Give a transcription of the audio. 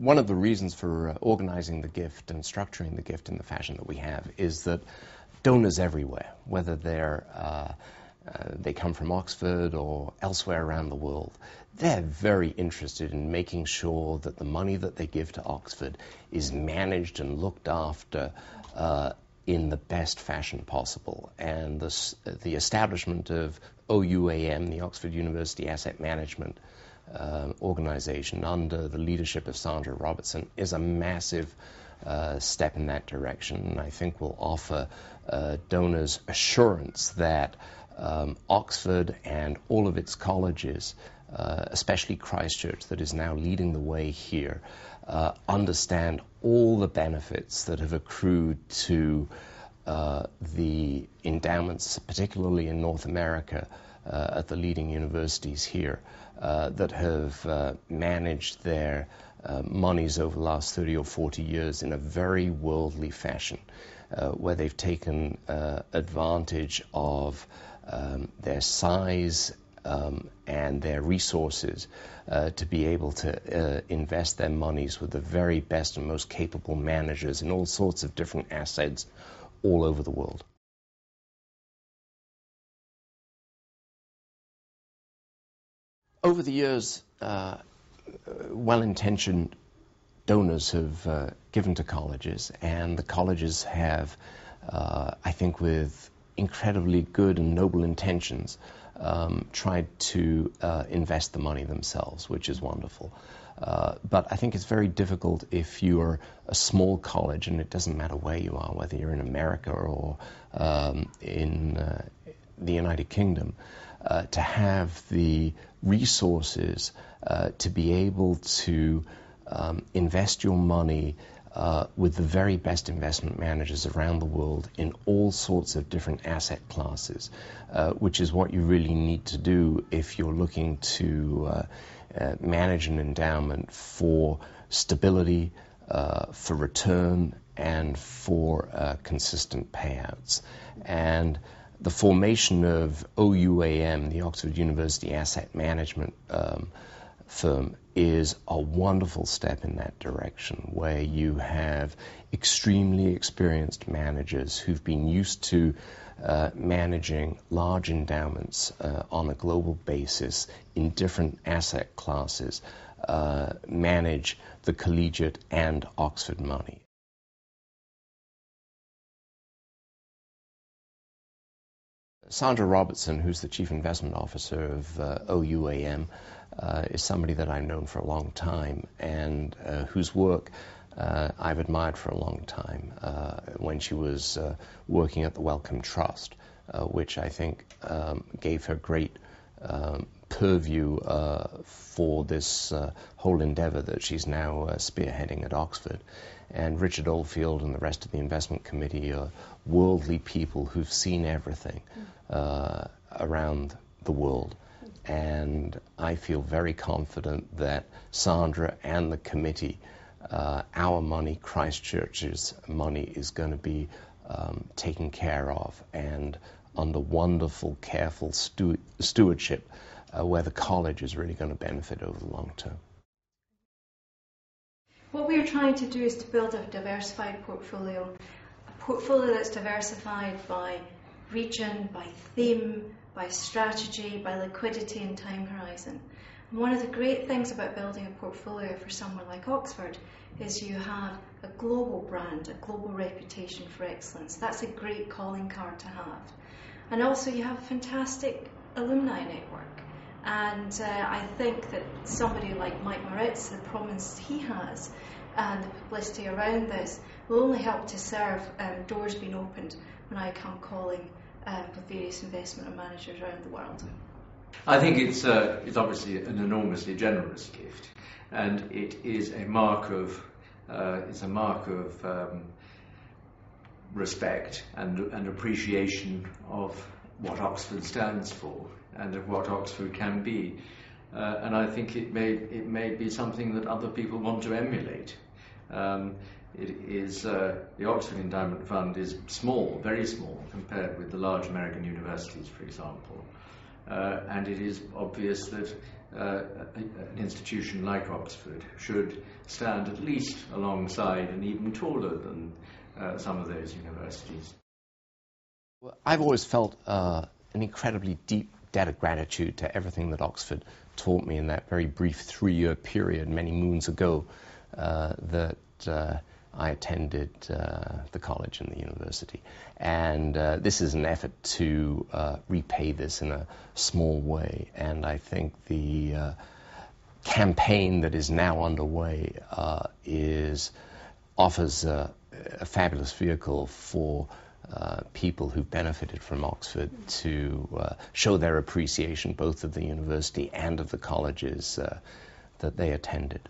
one of the reasons for uh, organizing the gift and structuring the gift in the fashion that we have is that donors everywhere, whether they're uh, uh, they come from Oxford or elsewhere around the world, they're very interested in making sure that the money that they give to Oxford is managed and looked after uh, in the best fashion possible. And the, the establishment of OUAM, the Oxford University Asset Management uh, organization, under the leadership of Sandra Robertson, is a massive uh, step in that direction. And I think will offer uh, donors assurance that um, Oxford and all of its colleges, uh, especially Christ Church, that is now leading the way here, uh, understand all the benefits that have accrued to uh, the endowments, particularly in North America, uh, at the leading universities here, uh, that have uh, managed their monies over the last 30 or 40 years in a very worldly fashion, where they've taken advantage of um, their size um, and their resources uh, to be able to uh, invest their monies with the very best and most capable managers in all sorts of different assets all over the world. Over the years, uh, well-intentioned donors have uh, given to colleges, and the colleges have, uh, I think, with incredibly good and noble intentions, um, tried to uh, invest the money themselves, which is wonderful. Uh, but I think it's very difficult if you're a small college, and it doesn't matter where you are, whether you're in America or um, in uh, the United Kingdom, uh, to have the resources uh, to be able to um, invest your money uh, with the very best investment managers around the world in all sorts of different asset classes, uh, which is what you really need to do if you're looking to uh, uh manage an endowment for stability, uh, for return, and for uh, consistent payouts. And the formation of OUAM, the Oxford University Asset Management um, firm, is a wonderful step in that direction where you have extremely experienced managers who've been used to uh, managing large endowments uh, on a global basis in different asset classes, uh, manage the collegiate and Oxford money. Sandra Robertson, who's the Chief Investment Officer of uh, OUAM, uh, is somebody that I've known for a long time and uh, whose work uh, I've admired for a long time uh, when she was uh, working at the Wellcome Trust, which I think um, gave her great um, purview for this whole endeavor that she's now spearheading at Oxford. And Richard Oldfield and the rest of the investment committee are worldly people who've seen everything uh, around the world. And I feel very confident that Sandra and the committee, uh, our money, Christ Church's money, is going to be um, taken care of and under wonderful, careful stu stewardship, uh, where the college is really going to benefit over the long term. What we are trying to do is to build a diversified portfolio, a portfolio that's diversified by region, by theme, by strategy, by liquidity and time horizon. And one of the great things about building a portfolio for somewhere like Oxford is you have a global brand, a global reputation for excellence. That's a great calling card to have. And also you have a fantastic alumni network. And uh, I think that somebody like Mike Moritz, the prominence he has, and the publicity around this will only help to serve um, doors being opened when I come calling um, with various investment managers around the world. I think it's, uh, it's obviously an enormously generous gift, and it is a mark of uh, it's a mark of um, respect and, and appreciation of what Oxford stands for and of what Oxford can be. Uh, and I think it may, it may be something that other people want to emulate. Um, it is uh, the Oxford Endowment Fund is small, very small, compared with the large American universities, for example. Uh, and it is obvious that uh, an institution like Oxford should stand at least alongside and even taller than uh, some of those universities. Well, I've always felt uh, an incredibly deep debt of gratitude to everything that Oxford taught me in that very brief three year period many moons ago uh, that I attended uh, the college and the university. And uh, this is an effort to uh, repay this in a small way. And I think the uh, campaign that is now underway is offers a, a, fabulous vehicle for uh, people who benefited from Oxford to uh, show their appreciation both of the university and of the colleges uh, that they attended.